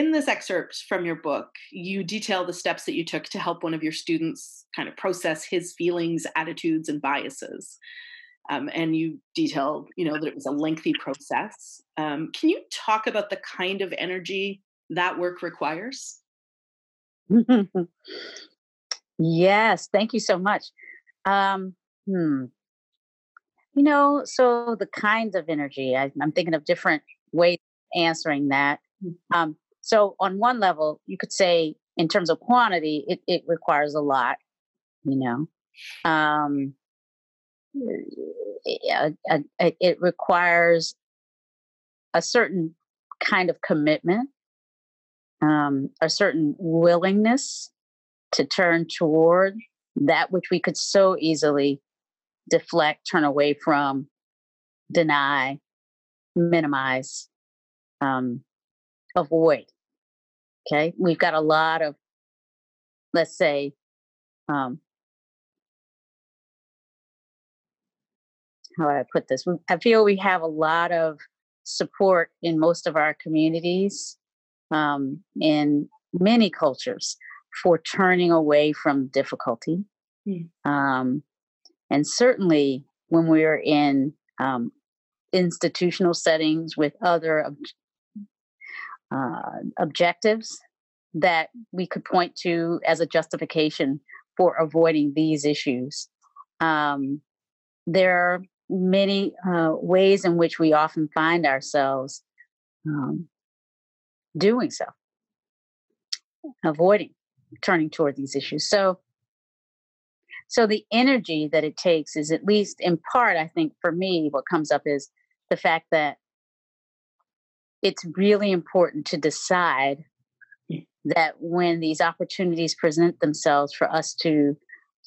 in this excerpt from your book, you detail the steps that you took to help one of your students kind of process his feelings, attitudes, and biases. Um, and you detail, you know, that it was a lengthy process. Um, can you talk about the kind of energy that work requires? yes, thank you so much. Um, hmm. You know, so the kinds of energy, I, am thinking of different ways of answering that. Mm. Um, so, on one level, you could say, in terms of quantity, it, it requires a lot, you know. Um, it, it requires a certain kind of commitment, um, a certain willingness to turn toward that which we could so easily deflect, turn away from, deny, minimize, um, avoid. Okay, we've got a lot of, let's say, um, how do I put this? I feel we have a lot of support in most of our communities, um, in many cultures, for turning away from difficulty. Mm. Um, and certainly when we're in um, institutional settings with other uh, objectives that we could point to as a justification for avoiding these issues. Um, there are many uh, ways in which we often find ourselves um, doing so, avoiding turning toward these issues. So, so the energy that it takes is at least in part, I think, for me, what comes up is the fact that it's really important to decide that when these opportunities present themselves for us to,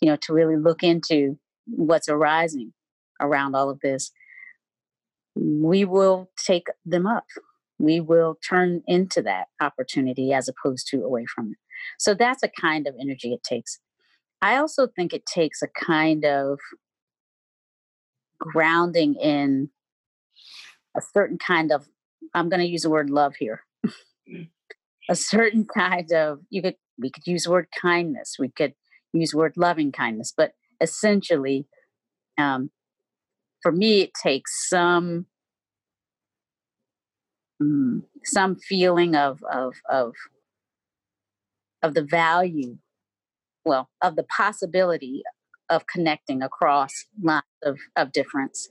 you know, to really look into what's arising around all of this, we will take them up. We will turn into that opportunity as opposed to away from it. So that's a kind of energy it takes. I also think it takes a kind of grounding in a certain kind of, I'm going to use the word love here. Mm. a certain kind of, you could, we could use the word kindness, we could use the word loving kindness, but essentially, um, for me, it takes some mm, some feeling of of of of the value, well, of the possibility of connecting across lines of, of difference,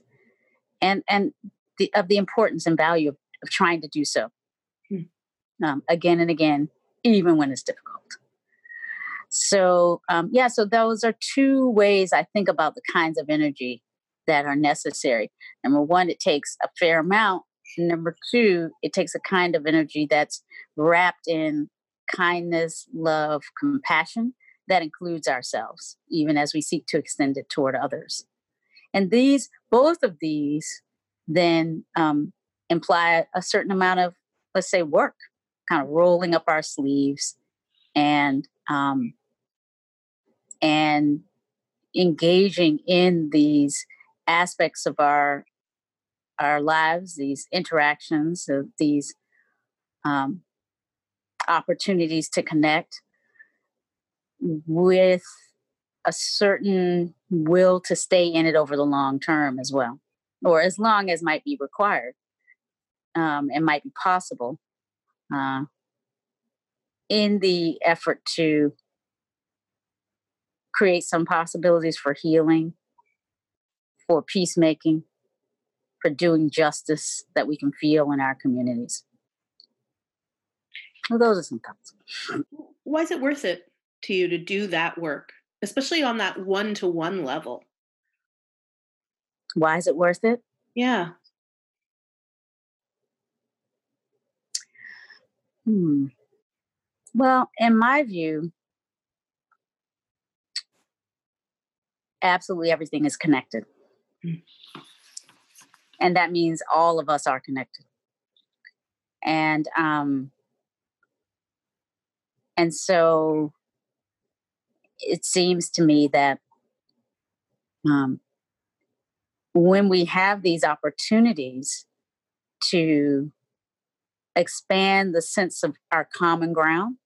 and and the, of the importance and value of, of trying to do so hmm. um, again and again, even when it's difficult. So um, yeah, so those are two ways I think about the kinds of energy that are necessary. Number one, it takes a fair amount. Number two, it takes a kind of energy that's wrapped in kindness, love, compassion that includes ourselves, even as we seek to extend it toward others. And these, both of these, then um, imply a certain amount of, let's say, work, kind of rolling up our sleeves and um, and engaging in these aspects of our our lives, these interactions, of these um, opportunities to connect with a certain will to stay in it over the long term as well, or as long as might be required um, and might be possible uh, in the effort to create some possibilities for healing for peacemaking, for doing justice that we can feel in our communities. Well, those are some thoughts. Why is it worth it to you to do that work, especially on that one to one level? Why is it worth it? Yeah. Hmm. Well, in my view, absolutely everything is connected. And that means all of us are connected. And um and so it seems to me that um, when we have these opportunities to expand the sense of our common ground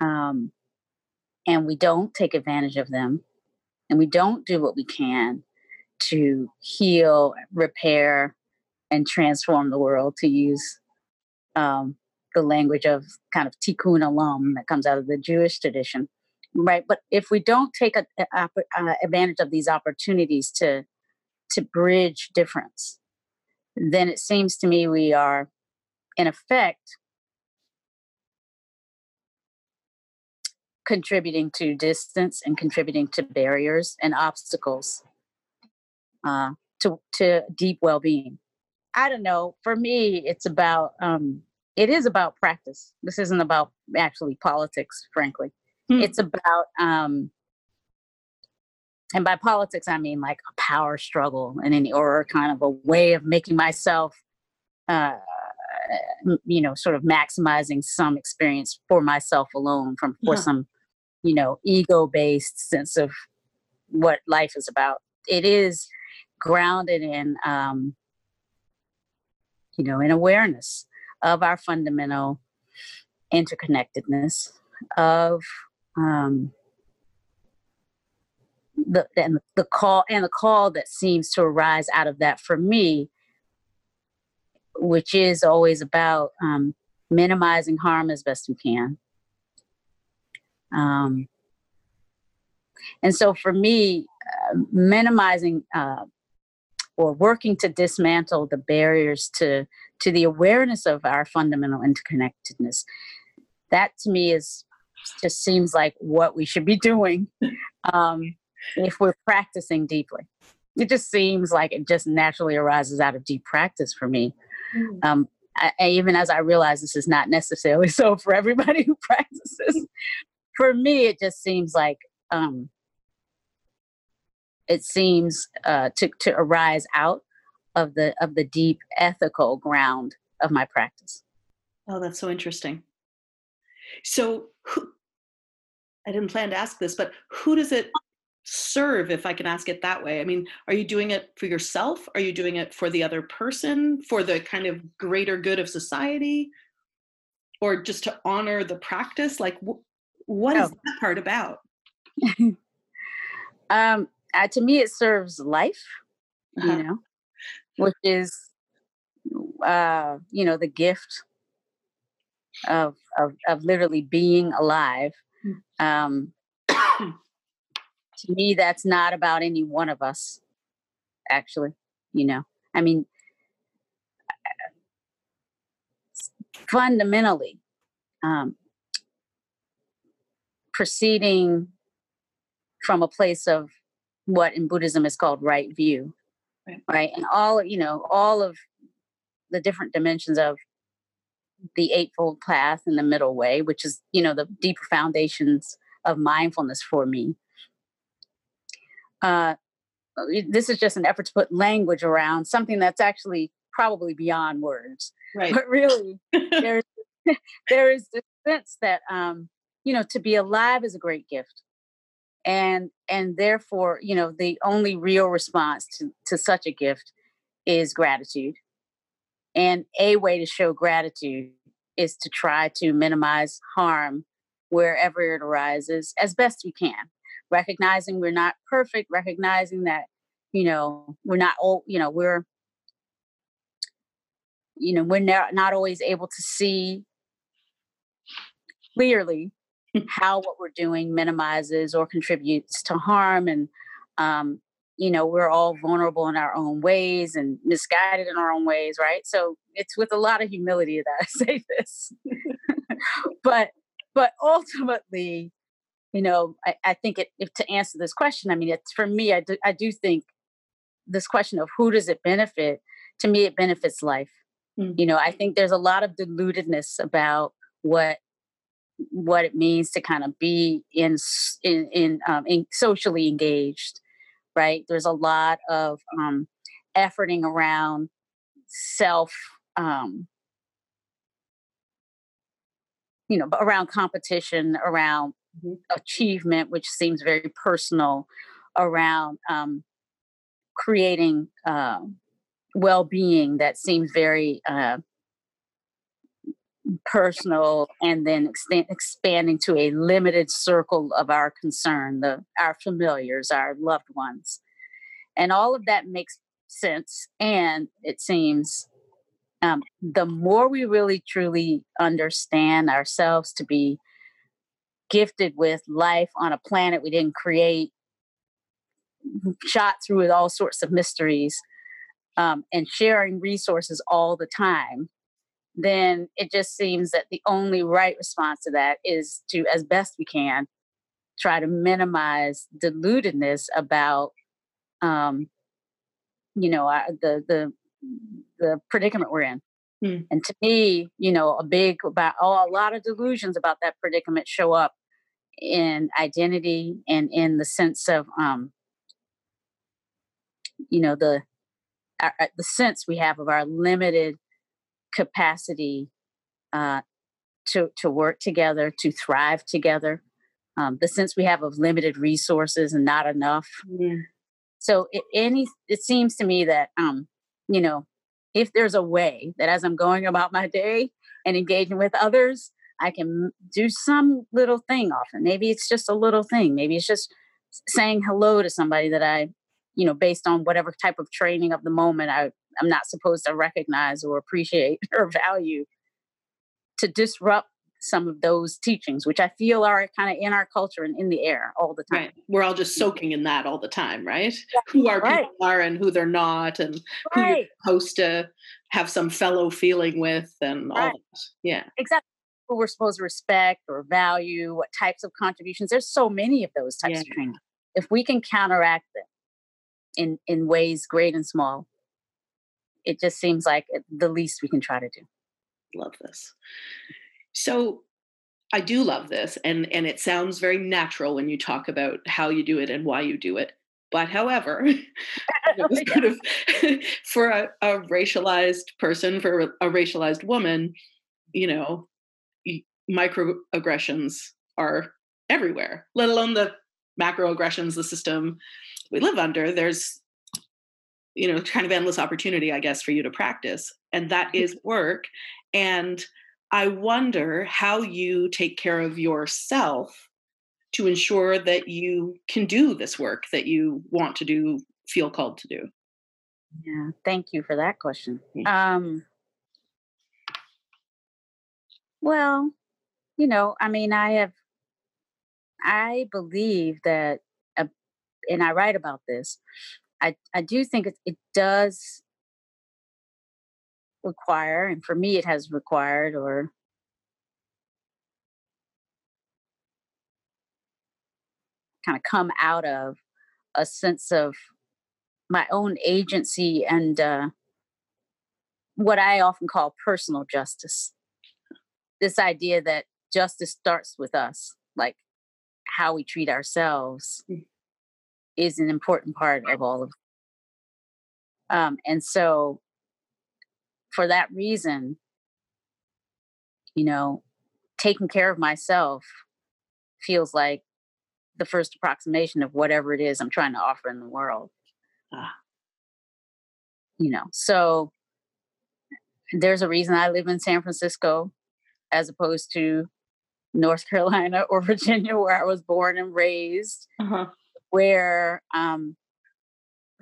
um, and we don't take advantage of them and we don't do what we can to heal repair and transform the world to use um, the language of kind of tikkun olam that comes out of the jewish tradition right? But if we don't take a, a, a, advantage of these opportunities to to bridge difference then it seems to me we are in effect contributing to distance and contributing to barriers and obstacles uh, to to deep well-being. I don't know for me it's about um, it is about practice. This isn't about actually politics frankly. Hmm. It's about, um, and by politics, I mean like a power struggle and any, or kind of a way of making myself, uh, you know, sort of maximizing some experience for myself alone from for yeah. some, you know, ego based sense of what life is about. It is grounded in, um, you know, in awareness of our fundamental interconnectedness of um, the and the call and the call that seems to arise out of that for me, which is always about um, minimizing harm as best we can. Um, and so for me, uh, minimizing uh, or working to dismantle the barriers to to the awareness of our fundamental interconnectedness, that to me is just seems like what we should be doing um, if we're practicing deeply. It just seems like it just naturally arises out of deep practice for me. Mm. Um, I, even as I realize this is not necessarily so for everybody who practices, for me, it just seems like um, it seems uh, to to arise out of the of the deep ethical ground of my practice. Oh, that's so interesting. So, who, I didn't plan to ask this, but who does it serve, if I can ask it that way? I mean, are you doing it for yourself? Are you doing it for the other person, for the kind of greater good of society? Or just to honor the practice? Like, wh- what oh. is that part about? um, uh, to me, it serves life, uh-huh. you know, which is, uh, you know, the gift of, of, of literally being alive. Mm. Um, to me, that's not about any one of us, actually. You know, I mean, fundamentally, um, proceeding from a place of what in Buddhism is called right view, right? right? And all, you know, all of the different dimensions of the Eightfold Path and the Middle Way, which is, you know, the deeper foundations of mindfulness for me. Uh, this is just an effort to put language around something that's actually probably beyond words. Right. But really, there's there is this sense that um, you know, to be alive is a great gift. And and therefore, you know, the only real response to, to such a gift is gratitude. And a way to show gratitude is to try to minimize harm wherever it arises as best we can. Recognizing we're not perfect, recognizing that, you know, we're not all, you know, we're, you know, we're not, not always able to see clearly how what we're doing minimizes or contributes to harm and um, you know we're all vulnerable in our own ways and misguided in our own ways right? So it's with a lot of humility that i say this. But but ultimately you know i, I think it, if to answer this question i mean it's for me I do, I do think this question of who does it benefit to me it benefits life mm-hmm. you know i think there's a lot of deludedness about what what it means to kind of be in in in, um, in socially engaged right? There's a lot of um, efforting around self, um, you know, around competition, around mm-hmm. achievement, which seems very personal, around um, creating uh, well-being that seems very uh, personal and then extend, expanding to a limited circle of our concern the our familiars our loved ones and all of that makes sense and it seems um, the more we really truly understand ourselves to be gifted with life on a planet we didn't create shot through with all sorts of mysteries um, and sharing resources all the time then it just seems that the only right response to that is to, as best we can, try to minimize deludedness about, um, you know, the the the predicament we're in. Hmm. And to me, you know, a big about oh, a lot of delusions about that predicament show up in identity and in the sense of, um, you know, the our, the sense we have of our limited capacity uh, to to work together, to thrive together. Um, the sense we have of limited resources and not enough. Mm. So it, any it seems to me that um, you know if there's a way that as I'm going about my day and engaging with others, I can do some little thing often. Maybe it's just a little thing. Maybe it's just saying hello to somebody that I, you know, based on whatever type of training of the moment I I'm not supposed to recognize or appreciate or value to disrupt some of those teachings, which I feel are kind of in our culture and in the air all the time. Right. We're all just mm-hmm. soaking in that all the time, right? Yeah. Who our right. people are and who they're not, and right. who you're supposed to have some fellow feeling with, and all that. Yeah. Exactly. Who we're supposed to respect or value, what types of contributions. There's so many of those types yeah. of training. If we can counteract them in in ways great and small, it just seems like the least we can try to do. Love this. So I do love this, and and it sounds very natural when you talk about how you do it and why you do it. But however, sort of, for a, a, racialized person, for a racialized woman, you know, microaggressions are everywhere. Let alone the macroaggressions, the system we live under. There's you know kind of endless opportunity i guess for you to practice and that mm-hmm. work and i wonder how you take care of yourself to ensure that you can do this work that you want to do feel called to do yeah thank you for that question um well you know i mean i have i believe that uh, and i write about this I, I do think it, it does require, and for me, it has required or kind of come out of a sense of my own agency and uh, what I often call personal justice. This idea that justice starts with us, like how we treat ourselves, mm is an important part of all of um, and so for that reason you know taking care of myself feels like the first approximation of whatever it is i'm trying to offer in the world ah. you know so there's a reason i live in san francisco as opposed to north carolina or virginia where i was born and raised uh-huh. where um,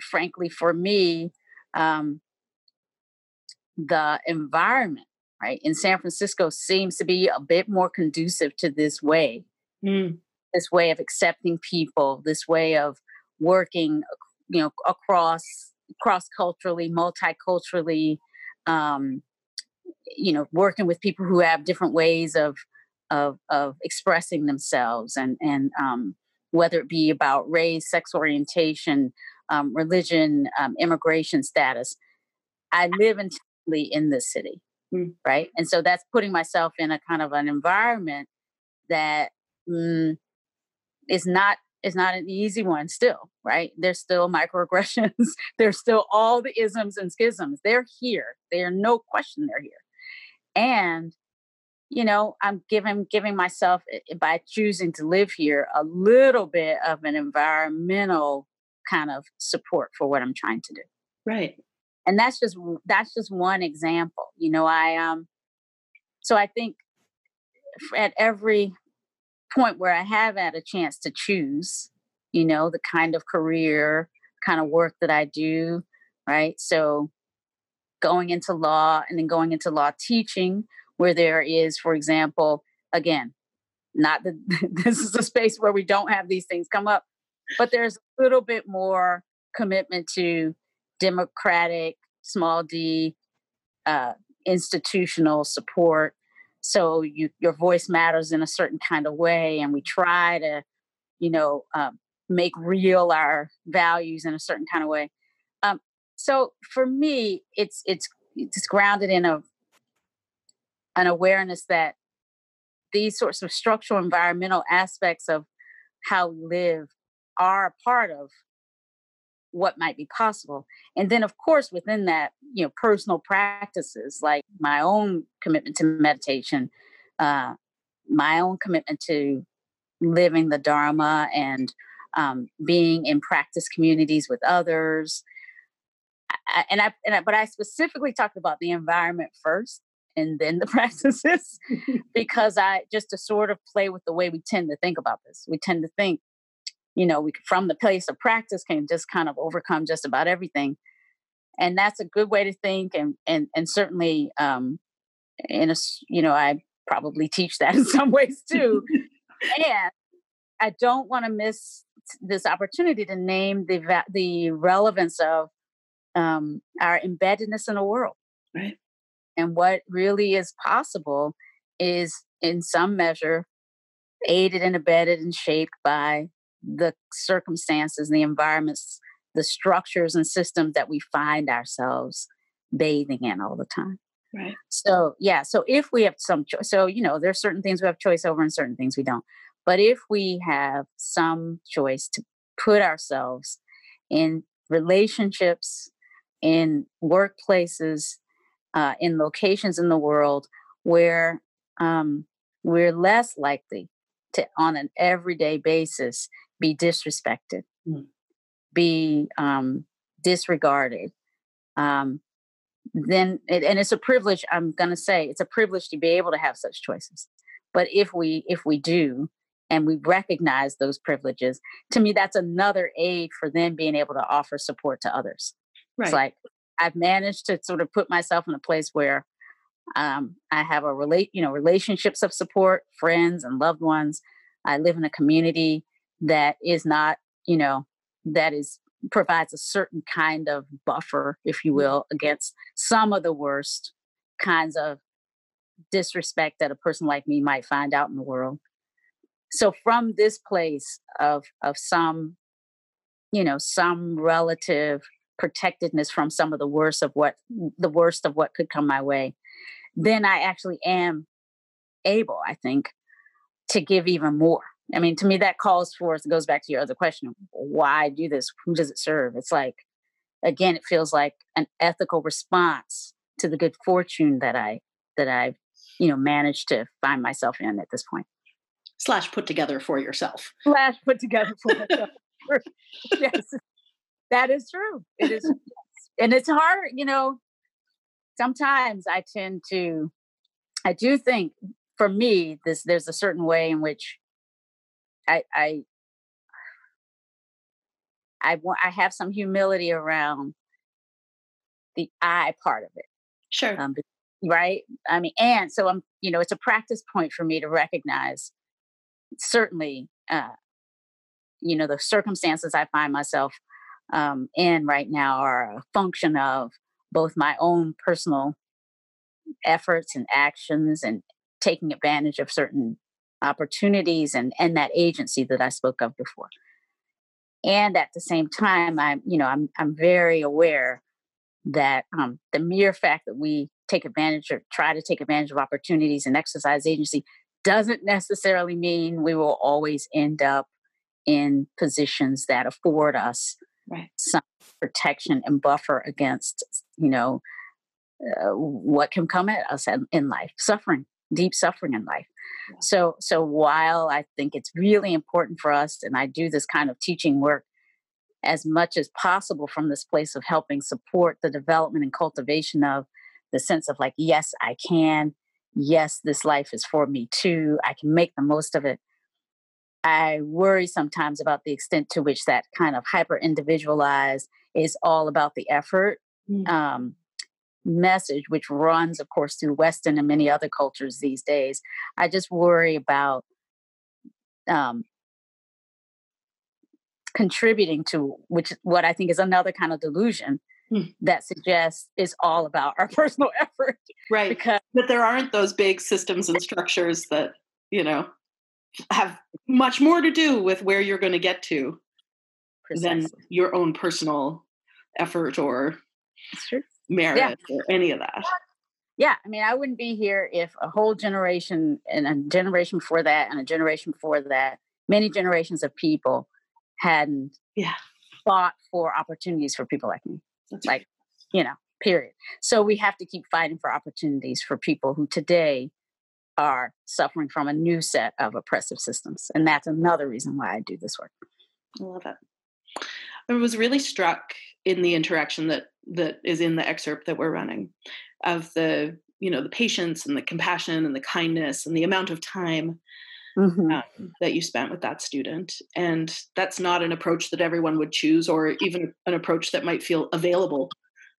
frankly for me um, the environment right? In san francisco seems to be a bit more conducive to this way. Mm. this way of accepting people this way of working you know across cross culturally multiculturally um, you know working with people who have different ways of of of expressing themselves and and um, whether it be about race, sex orientation, um, religion, um, immigration status. I live entirely in this city, mm. right? And so that's putting myself in a kind of an environment that mm, is not is not an easy one still, right? There's still microaggressions. There's still all the isms and schisms. They're here. They are no question they're here. And you know i'm giving giving myself eh, eh, by choosing to live here a little bit of an environmental kind of support for what i'm trying to do right and that's just that's just one example you know i um so I think at every point where I have had a chance to choose, you know, the kind of career, kind of work that I do, right? So going into law and then going into law teaching, where there is, for example, again, not that this is a space where we don't have these things come up, but there's a little bit more commitment to democratic, small d, uh, institutional support. So you, your voice matters in a certain kind of way, and we try to, you know, um, make real our values in a certain kind of way. Um, so for me, it's it's it's grounded in a an awareness that these sorts of structural environmental aspects of how we live are a part of what might be possible. And then of course within that you know personal practices like my own commitment to meditation uh, my own commitment to living the dharma and um, being in practice communities with others. I, and I, and I but i specifically talked about the environment first and then the practices because i just to sort of play with the way we tend to think about this. We tend to think you know we from the place of practice can just kind of overcome just about everything and that's a good way to think and and and certainly um in a you know i probably teach that in some ways too and i don't want to miss this opportunity to name the the relevance of um our embeddedness in the world. Right and what really is possible is in some measure aided and abetted and shaped by the circumstances, the environments, the structures and systems that we find ourselves bathing in all the time. Right. So, yeah. So, if we have some choice, so, you know, there's certain things we have choice over and certain things we don't. But if we have some choice to put ourselves in relationships, in workplaces, uh, in locations in the world where um, we're less likely to, on an everyday basis, be disrespected, mm. be um, disregarded, um, then it, and it's a privilege. I'm going to say it's a privilege to be able to have such choices. But if we if we do, and we recognize those privileges, to me that's another aid for them being able to offer support to others. Right. It's like I've managed to sort of put myself in a place where um, I have a relate, you know, relationships of support, friends and loved ones. I live in a community that is not, you know, that is provides a certain kind of buffer, if you mm-hmm. will, against some of the worst kinds of disrespect that a person like me might find out in the world. So from this place of of some, you know, some relative protectedness from some of the worst of what the worst of what could come my way, then I actually am able, I think, to give even more. I mean, to me, that calls for it goes back to your other question why do this? Who does it serve? It's like, again, it feels like an ethical response to the good fortune that I that I've you know managed to find myself in at this point. Slash put together for yourself. Slash put together for myself. yes, that is true. It is, and it's hard. You know, sometimes I tend to, I do think for me, this there's a certain way in which I I I want I have some humility around the I part of it. Sure. Um, right. I mean, and so I'm, you know, it's a practice point for me to recognize certainly, uh, you know, the circumstances I find myself um, in right now are a function of both my own personal efforts and actions and taking advantage of certain opportunities and and that agency that I spoke of before. And at the same time, I'm you know I'm I'm very aware that um, the mere fact that we take advantage or try to take advantage of opportunities and exercise agency doesn't necessarily mean we will always end up in positions that afford us right. some protection and buffer against you know uh, what can come at us in life suffering deep suffering in life so, so while I think it's really important for us, and I do this kind of teaching work as much as possible from this place of helping support the development and cultivation of the sense of like, yes, I can, yes, this life is for me too. I can make the most of it. I worry sometimes about the extent to which that kind of hyper individualized is all about the effort mm. um, message, which runs, of course, through Western and many other cultures these days. I just worry about um, contributing to which what I think is another kind of delusion mm. that suggests is all about our personal effort. Right. Because but there aren't those big systems and structures that, you know, have much more to do with where you're going to get to Precisely. than your own personal effort or merit yeah. or any of that. Yeah, I mean, I wouldn't be here if a whole generation and a generation before that and a generation before that, many generations of people hadn't yeah. fought for opportunities for people like me. That's like, right. you know, period. So we have to keep fighting for opportunities for people who today are suffering from a new set of oppressive systems. And that's another reason why I do this work. I love it. I was really struck in the interaction that that is in the excerpt that we're running of the you know the patience and the compassion and the kindness and the amount of time mm-hmm. um, that you spent with that student and that's not an approach that everyone would choose or even an approach that might feel available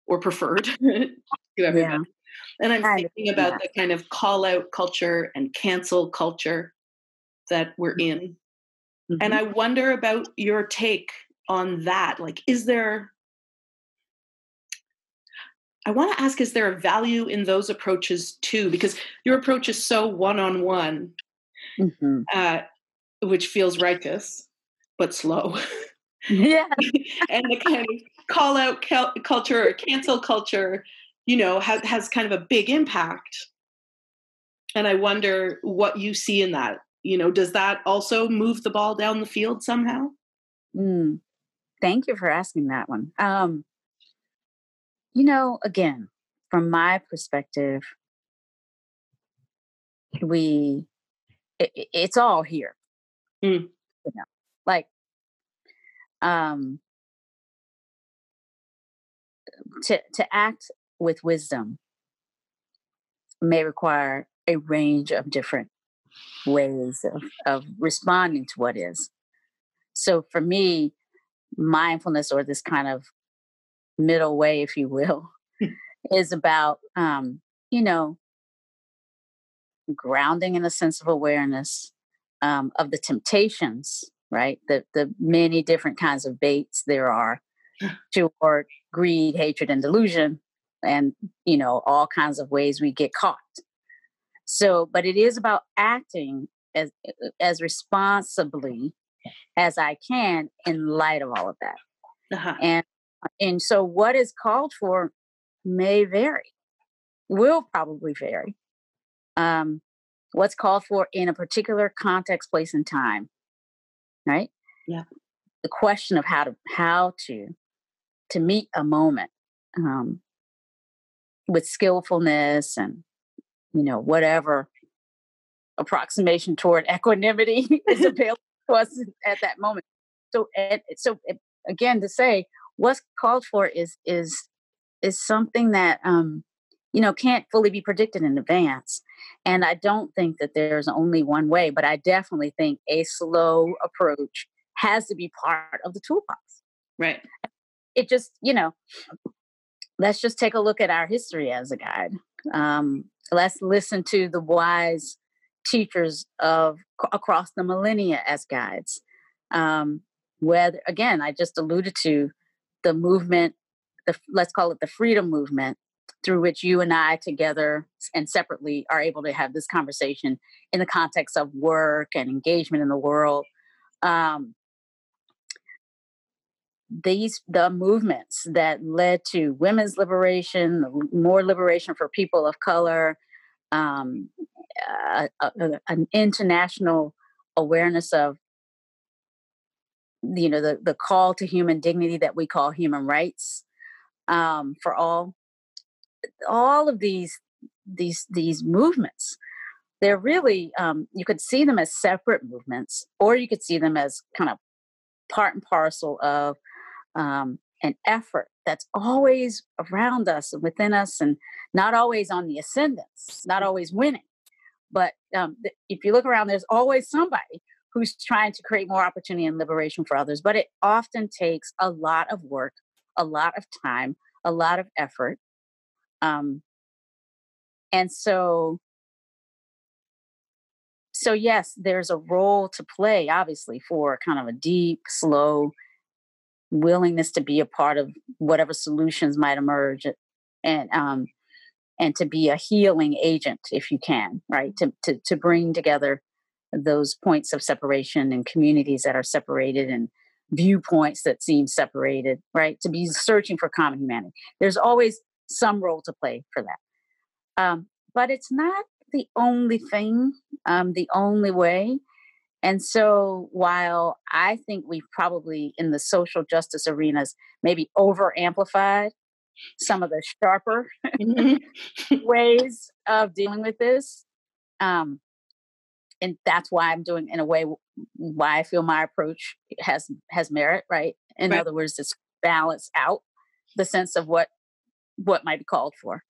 or preferred to everyone. And I'm thinking about the kind of call out culture and cancel culture that we're mm-hmm. in. Mm-hmm. And I wonder about your take on that. Like, is there, I want to ask, is there a value in those approaches too? Because your approach is so one on one, which feels righteous, but slow. Yeah. and the kind of call out culture or cancel culture you know, has, has kind of a big impact. And I wonder what you see in that. You know, does that also move the ball down the field somehow? Mm, thank you for asking that one. Um, you know, again, from my perspective, we it, it's all here. Mm. You know, like um to to act with wisdom may require a range of different ways of, of responding to what is. So for me, mindfulness or this kind of middle way, if you will, is about, um, you know, grounding in a sense of awareness um, of the temptations, right? The, the many different kinds of baits there are toward greed, hatred, and delusion and you know all kinds of ways we get caught. So but it is about acting as as responsibly as i can in light of all of that. Uh-huh. and and so what is called for may vary will probably vary. Um what's called for in a particular context place and time right? Yeah. The question of how to how to to meet a moment um, with skillfulness and you know whatever approximation toward equanimity is available to us at that moment. So and so again to say what's called for is is is something that um you know can't fully be predicted in advance. And i don't think that there's only one way but i definitely think a slow approach has to be part of the toolbox. Right. It just you know let's just take a look at our history as a guide. Um, let's listen to the wise teachers of across the millennia as guides. Um, whether again, I just alluded to the movement, the let's call it the freedom movement, through which you and I together and separately are able to have this conversation in the context of work and engagement in the world. Um, these the movements that led to women's liberation, more liberation for people of color, um, a, a, an international awareness of you know the the call to human dignity that we call human rights um, for all. All of these these these movements they're really um, you could see them as separate movements or you could see them as kind of part and parcel of um, an effort that's always around us and within us and not always on the ascendance not always winning. But um, if you look around there's always somebody who's trying to create more opportunity and liberation for others but it often takes a lot of work a lot of time a lot of effort um, and so so yes there's a role to play obviously for kind of a deep slow willingness to be a part of whatever solutions might emerge and um and to be a healing agent if you can right? To to, to bring together those points of separation and communities that are separated and viewpoints that seem separated right? To be searching for common humanity. There's always some role to play for that. Um, but it's not the only thing um, the only way and so while I think we've probably in the social justice arenas maybe over amplified some of the sharper mm-hmm. ways of dealing with this, um, and that's why I'm doing in a way why I feel my approach has has merit, right? In right. other words, it's balance out the sense of what what might be called for.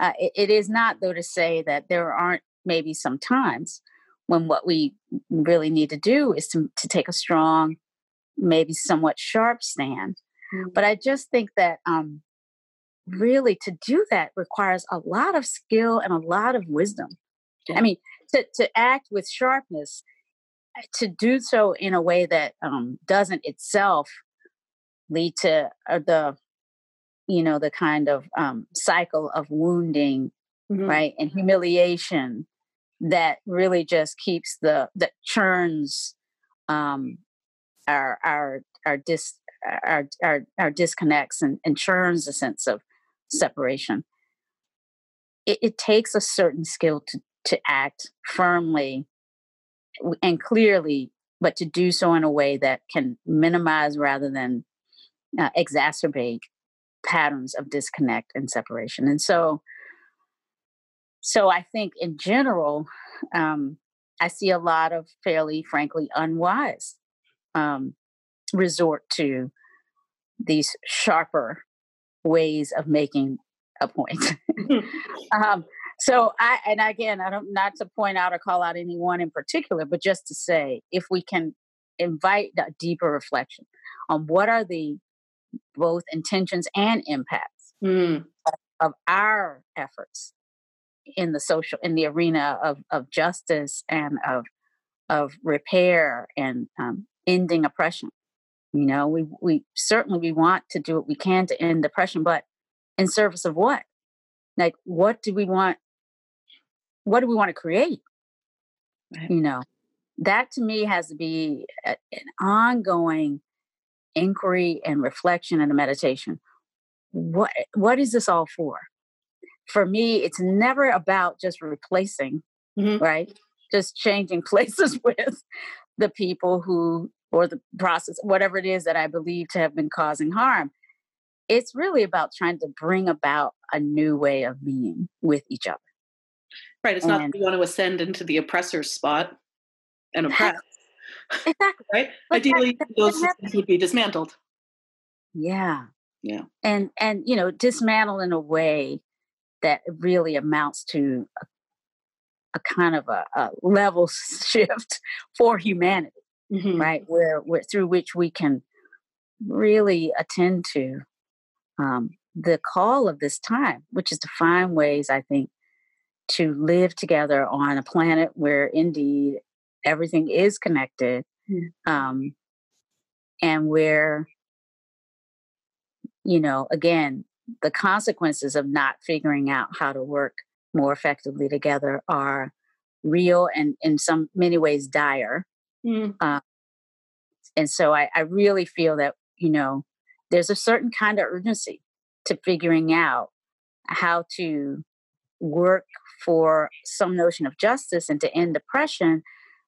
Uh, it, it is not though to say that there aren't maybe some times when what we really need to do is to, to take a strong, maybe somewhat sharp stand. Mm-hmm. But I just think that um, really to do that requires a lot of skill and a lot of wisdom. Yeah. I mean, to, to act with sharpness, eh, to do so in a way that um, doesn't itself lead to uh, the you know the kind of um, cycle of wounding mm-hmm. right and humiliation that really just keeps the that churns um, our our our dis our our, our disconnects and, and churns a sense of separation. It, it takes a certain skill to to act firmly and clearly, but to do so in a way that can minimize rather than uh, exacerbate patterns of disconnect and separation. And so, so I think in general, um, I see a lot of fairly, frankly, unwise um, resort to these sharper ways of making a point. um, so I, and again, I don't not to point out or call out anyone in particular, but just to say, if we can invite a deeper reflection on what are the both intentions and impacts mm. of, of our efforts in the social in the arena of of justice and of of repair and um, ending oppression. You know, we we certainly we want to do what we can to end oppression, but in service of what? Like, what do we want? What do we want to create? Right. You know, that to me has to be a, an ongoing inquiry and reflection and a meditation. What what is this all for? For me, it's never about just replacing, mm-hmm. right? Just changing places with the people who, or the process, whatever it is that I believe to have been causing harm. It's really about trying to bring about a new way of being with each other. Right. It's and, not that you want to ascend into the oppressor's spot and oppress. Exactly. right? But Ideally, that, those systems would be dismantled. Yeah. Yeah. And and you know, dismantle in a way that really amounts to a, a kind of a, a, level shift for humanity, mm-hmm. right? Where, where through which we can really attend to um, the call of this time, which is to find ways, I think, to live together on a planet where indeed everything is connected, mm-hmm. um, and where you know, again, the consequences of not figuring out how to work more effectively together are real and in some many ways dire. Mm. Uh, and so I, I really feel that, you know, there's a certain kind of urgency to figuring out how to work for some notion of justice and to end oppression,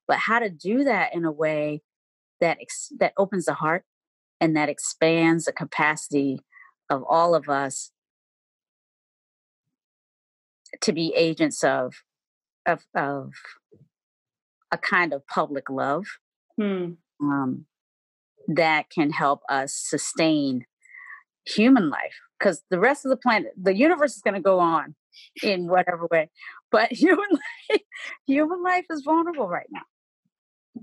but how to do that in a way that ex- that opens the heart and that expands the capacity of all of us to be agents of of of a kind of public love hmm. um, that can help us sustain human life because the rest of the planet, the universe is going to go on in whatever way, but human life, human life is vulnerable right now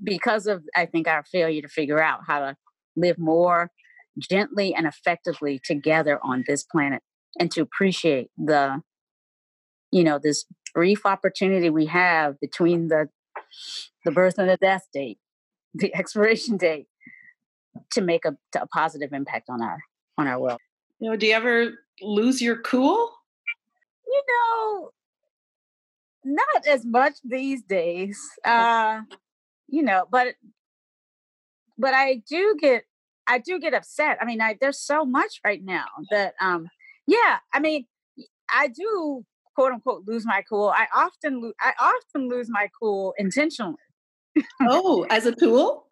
because of I think our failure to figure out how to live more gently and effectively together on this planet and to appreciate the you know this brief opportunity we have between the the birth and the death date the expiration date to make a, a positive impact on our on our world. You know do you ever lose your cool? You know not as much these days uh you know but but i do get i do get upset i mean I, there's so much right now that um yeah i mean i do quote unquote lose my cool i often lo- i often lose my cool intentionally. Oh as a tool?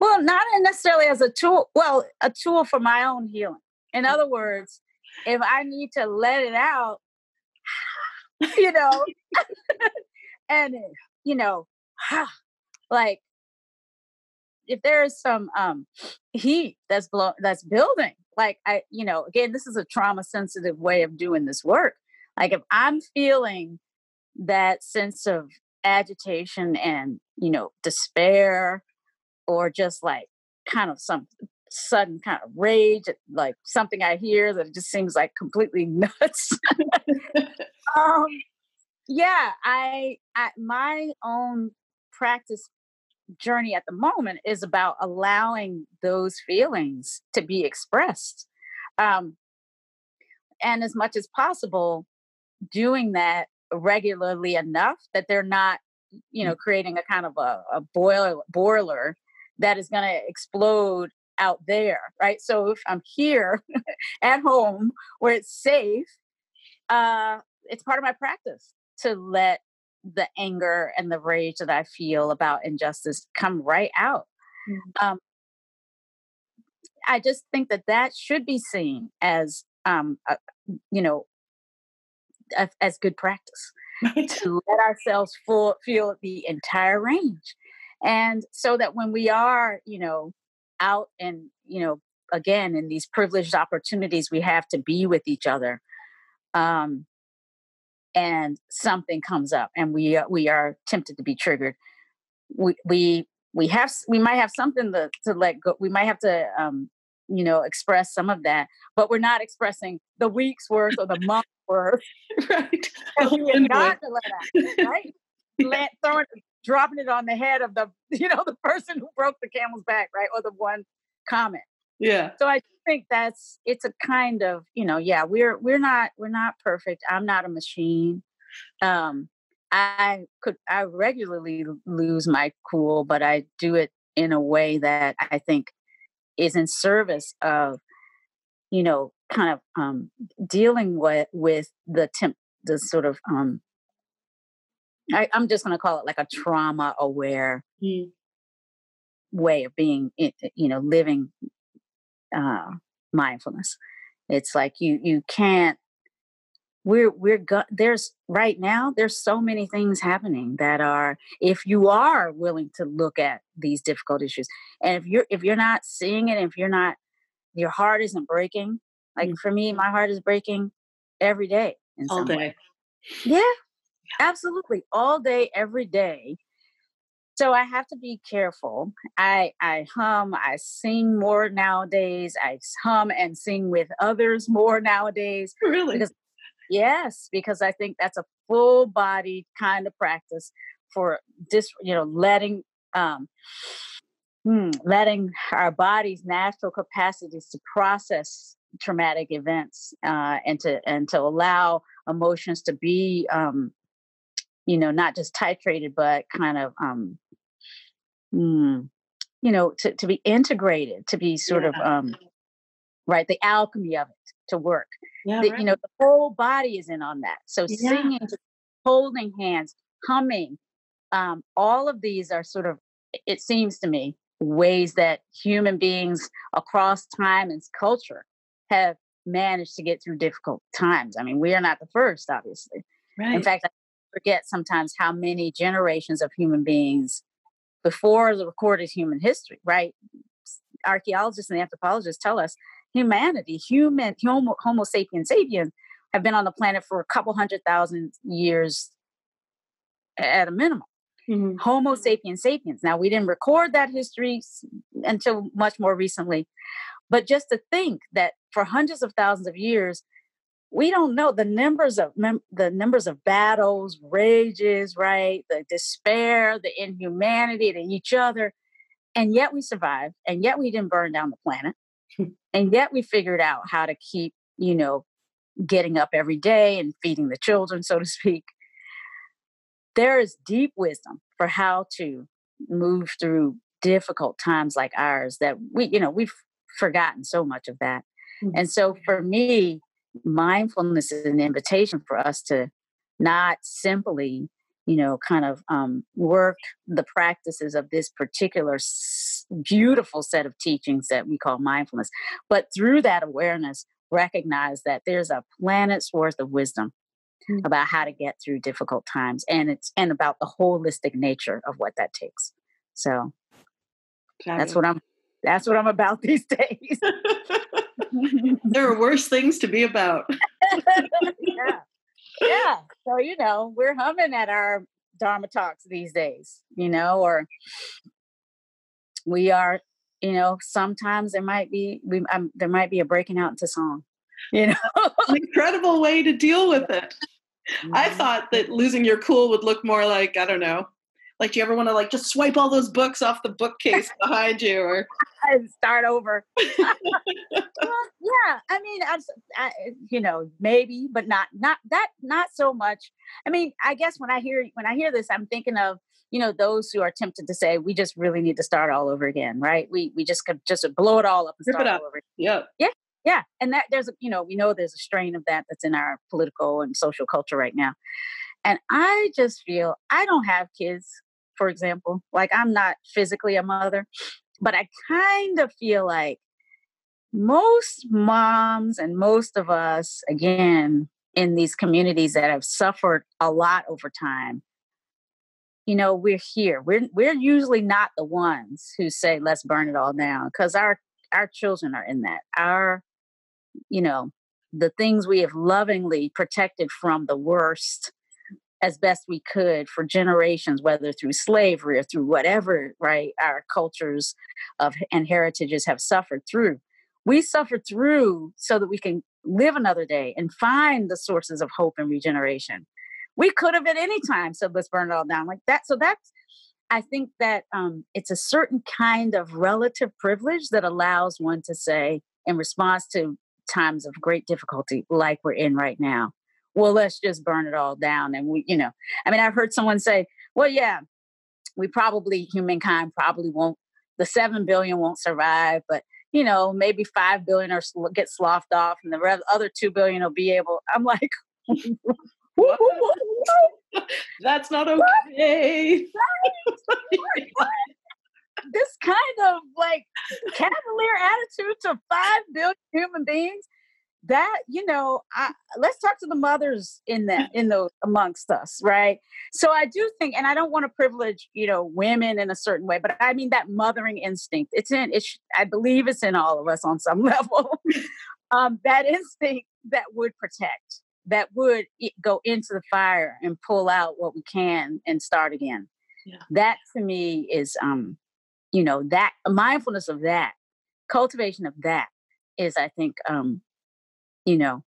Well not necessarily as a tool well a tool for my own healing. In mm. other words if i need to let it out you know and you know like if there is some um heat that's blow that's building like i you know again this is a trauma sensitive way of doing this work. Like if i'm feeling that sense of agitation and you know despair or just like kind of some sudden kind of rage like something i hear that just seems like completely nuts. Um yeah I, I my own practice journey at the moment is about allowing those feelings to be expressed um, and as much as possible doing that regularly enough that they're not you know creating a kind of a, a boiler boiler that is going to explode out there right? So if i'm here at home where it's safe uh it's part of my practice to let the anger and the rage that I feel about injustice come right out. Mm-hmm. Um, I just think that that should be seen as, um, a, you know, a, as good practice to let ourselves full, feel the entire range, and so that when we are, you know, out and you know, again in these privileged opportunities we have to be with each other, um, and something comes up and we uh, we are tempted to be triggered. We we we have we might have something to, to let go we might have to um you know express some of that but we're not expressing the week's worth or the month's worth. Right. And we are not to let out, right? Let, throwing dropping it on the head of the you know the person who broke the camel's back right or the one comment yeah so i think that's it's a kind of you know yeah we're we're not we're not perfect i'm not a machine um i could i regularly lose my cool but i do it in a way that i think is in service of you know kind of um dealing with with the temp the sort of um I, am just going to call it like a trauma aware mm. way of being, you know, living uh, mindfulness. It's like you you can't. We're we're go- there's right now there's so many things happening that are if you are willing to look at these difficult issues and if you're if you're not seeing it if you're not your heart isn't breaking like mm-hmm. for me my heart is breaking every day in all some day. way yeah absolutely all day every day so i have to be careful. I i hum i sing more nowadays. I hum and sing with others more nowadays really? because, yes because i think that's a full body kind of practice for just you know letting um hmm, letting our body's natural capacities to process traumatic events uh, and to and to allow emotions to be um, you know not just titrated but kind of um, mm, you know, to, to be integrated, to be sort yeah. of, um, right, the alchemy of it to work. Yeah, the, right. You know, the whole body is in on that. So yeah. singing, holding hands, humming, um, all of these are sort of, it seems to me, ways that human beings across time and culture have managed to get through difficult times. I mean, we are not the first, obviously. Right. In fact, I forget sometimes how many generations of human beings before the recorded human history, right? Archaeologists and anthropologists tell us humanity, human, homo, homo sapiens sapiens, have been on the planet for a couple hundred thousand years at a minimum. Mm-hmm. Homo sapiens sapiens. Now, we didn't record that history until much more recently, but just to think that for hundreds of thousands of years, we don't know the numbers of mem- the numbers of battles, rages, right? The despair, the inhumanity to each other, and yet we survived, and yet we didn't burn down the planet, and yet we figured out how to keep, you know, getting up every day and feeding the children, so to speak. There is deep wisdom for how to move through difficult times like ours that we, you know, we've forgotten so much of that. Mm-hmm. And so for me, mindfulness is an invitation for us to not simply you know kind of um, work the practices of this particular s- beautiful set of teachings that we call mindfulness but through that awareness recognize that there's a planet's worth of wisdom mm-hmm. about how to get through difficult times and it's and about the holistic nature of what that takes. So that's what i'm that's what i'm about these days there are worse things to be about. yeah. Yeah. So, you know, we're humming at our Dharma talks these days, you know, or we are, you know, sometimes there might be, we, um, there might be a breaking out into song, you know. An incredible way to deal with it. Mm-hmm. I thought that losing your cool would look more like, I don't know, like do you ever want to like just swipe all those books off the bookcase behind you or start over. Well, yeah i mean I, I, uh, you know maybe but not not that not so much. I mean i guess when i hear when i hear this i'm thinking of you know those who are tempted to say we just really need to start all over again right? We we just could just blow it all up and start all over. Yeah yeah yeah and that there's a you know we know there's a strain of that that's in our political and social culture right now. And i just feel i don't have kids for example. Like I'm not physically a mother, but I kind of feel like most moms and most of us, again, in these communities that have suffered a lot over time, you know, we're here. We're we're usually not the ones who say, let's burn it all down, because our our children are in that. Our, you know, the things we have lovingly protected from the worst as best we could for generations, whether through slavery or through whatever, right, our cultures of and heritages have suffered through. We suffered through so that we can live another day and find the sources of hope and regeneration. We could have at any time said, let's burn it all down like that. So that's, I think that um, it's a certain kind of relative privilege that allows one to say, in response to times of great difficulty like we're in right now, well, let's just burn it all down. And we, you know, I mean, I've heard someone say, well, yeah, we probably, humankind probably won't, the 7 billion won't survive, but, you know, maybe 5 billion or get sloughed off and the other 2 billion will be able, I'm like, that's not okay. this kind of like cavalier attitude to 5 billion human beings that you know I, let's talk to the mothers in that in those amongst us right? So i do think and i don't want to privilege you know women in a certain way but i mean that mothering instinct. It's in it's i believe it's in all of us on some level. Um, that instinct that would protect that would go into the fire and pull out what we can and start again. Yeah. that to me is um you know that mindfulness of that cultivation of that is i think um you know,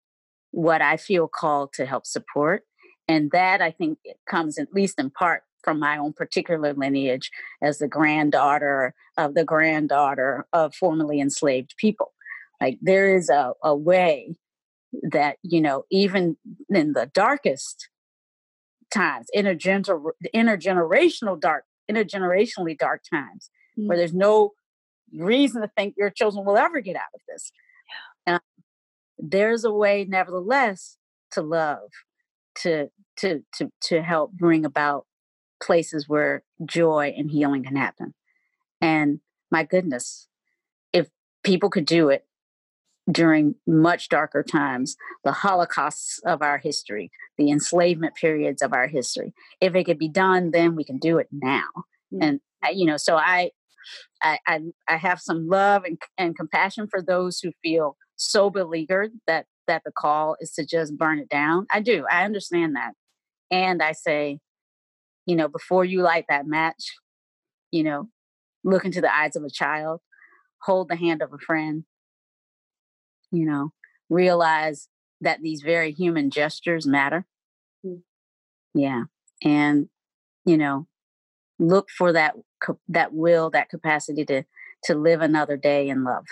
what I feel called to help support. And that I think comes at least in part from my own particular lineage as the granddaughter of the granddaughter of formerly enslaved people. Like there is a, a way that, you know, even in the darkest times, intergener- intergenerational dark, intergenerationally dark times, mm-hmm. where there's no reason to think your children will ever get out of this. There's a way nevertheless to love to to to to help bring about places where joy and healing can happen and my goodness if people could do it during much darker times the holocausts of our history the enslavement periods of our history if it could be done then we can do it now mm-hmm. and you know so i I, I, I have some love and, and compassion for those who feel so beleaguered that that the call is to just burn it down. I do. I understand that. And I say, you know, before you light that match, you know, look into the eyes of a child, hold the hand of a friend, you know, realize that these very human gestures matter. Mm. Yeah. And, you know, look for that that will, that capacity to to live another day in love.